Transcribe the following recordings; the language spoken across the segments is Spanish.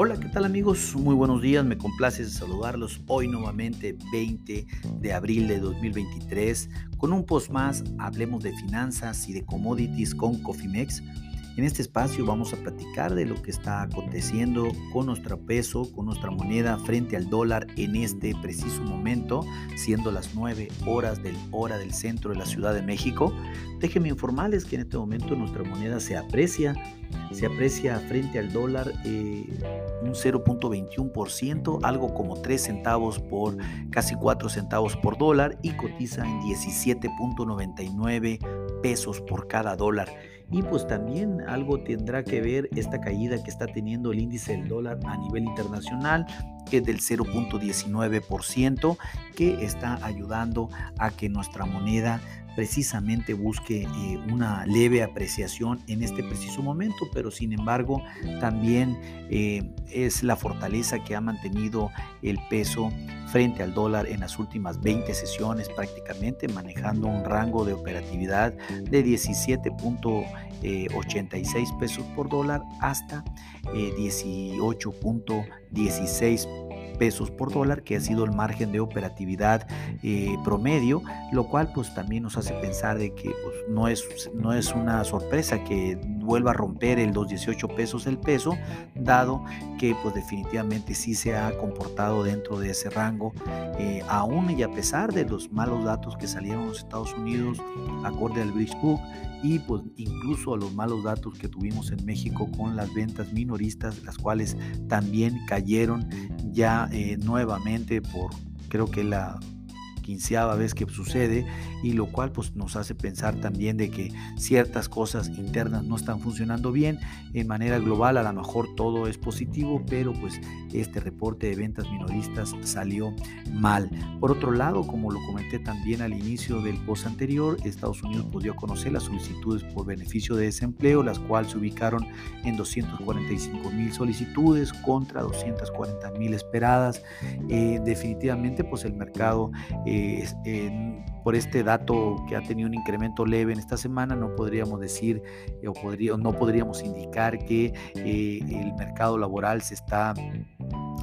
Hola, ¿qué tal amigos? Muy buenos días, me complace saludarlos hoy nuevamente 20 de abril de 2023 con un post más, hablemos de finanzas y de commodities con Cofimex. En este espacio vamos a platicar de lo que está aconteciendo con nuestro peso, con nuestra moneda frente al dólar en este preciso momento, siendo las 9 horas del hora del centro de la Ciudad de México. Déjenme informarles que en este momento nuestra moneda se aprecia, se aprecia frente al dólar eh, un 0.21%, algo como 3 centavos por casi 4 centavos por dólar y cotiza en 17.99 pesos por cada dólar. Y pues también algo tendrá que ver esta caída que está teniendo el índice del dólar a nivel internacional, que del 0.19%, que está ayudando a que nuestra moneda precisamente busque eh, una leve apreciación en este preciso momento, pero sin embargo también eh, es la fortaleza que ha mantenido el peso frente al dólar en las últimas 20 sesiones prácticamente, manejando un rango de operatividad de 17.86 pesos por dólar hasta 18.16 eh, pesos por dólar, que ha sido el margen de operatividad eh, promedio, lo cual pues también nos hace pensar de que pues, no, es, no es una sorpresa que vuelva a romper el 2.18 pesos el peso, dado que pues definitivamente sí se ha comportado dentro de ese rango, eh, aún y a pesar de los malos datos que salieron en los Estados Unidos acorde al Bridge Book y pues incluso a los malos datos que tuvimos en México con las ventas minoristas, las cuales también cayeron ya eh, nuevamente por creo que la quinceava vez que sucede y lo cual pues nos hace pensar también de que ciertas cosas internas no están funcionando bien en manera global a lo mejor todo es positivo pero pues este reporte de ventas minoristas salió mal. Por otro lado como lo comenté también al inicio del post anterior Estados Unidos pudo conocer las solicitudes por beneficio de desempleo las cuales se ubicaron en 245 mil solicitudes contra 240 mil esperadas. Eh, definitivamente pues el mercado eh, por este dato que ha tenido un incremento leve en esta semana, no podríamos decir o podría, no podríamos indicar que eh, el mercado laboral se está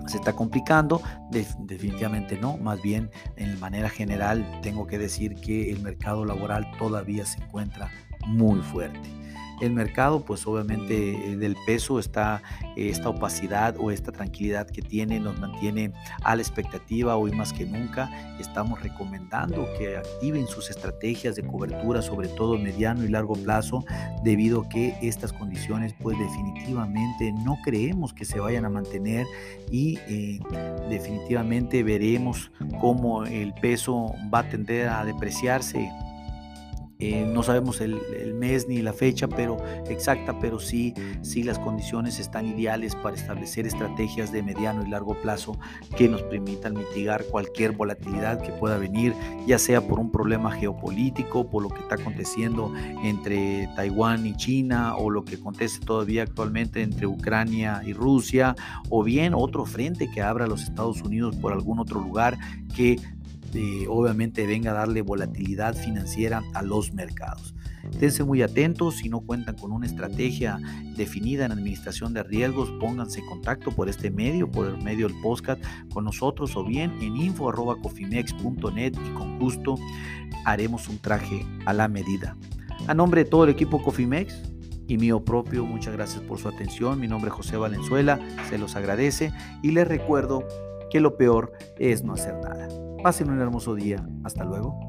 se está complicando, definitivamente no, más bien en manera general tengo que decir que el mercado laboral todavía se encuentra muy fuerte el mercado, pues obviamente eh, del peso está eh, esta opacidad o esta tranquilidad que tiene, nos mantiene a la expectativa hoy más que nunca. Estamos recomendando que activen sus estrategias de cobertura, sobre todo mediano y largo plazo, debido a que estas condiciones pues definitivamente no creemos que se vayan a mantener y eh, definitivamente veremos cómo el peso va a tender a depreciarse eh, no sabemos el, mes ni la fecha pero exacta, pero sí, sí las condiciones están ideales para establecer estrategias de mediano y largo plazo que nos permitan mitigar cualquier volatilidad que pueda venir, ya sea por un problema geopolítico, por lo que está aconteciendo entre Taiwán y China, o lo que acontece todavía actualmente entre Ucrania y Rusia, o bien otro frente que abra los Estados Unidos por algún otro lugar que este, obviamente venga a darle volatilidad financiera a los mercados. Esténse muy atentos, si no cuentan con una estrategia definida en administración de riesgos, pónganse en contacto por este medio, por el medio del podcast con nosotros o bien en info.cofimex.net y con gusto haremos un traje a la medida. A nombre de todo el equipo Cofimex, y mío propio. Muchas gracias por su atención. Mi nombre es José Valenzuela, se los agradece y les recuerdo que lo peor es no hacer nada. Pasen un hermoso día. Hasta luego.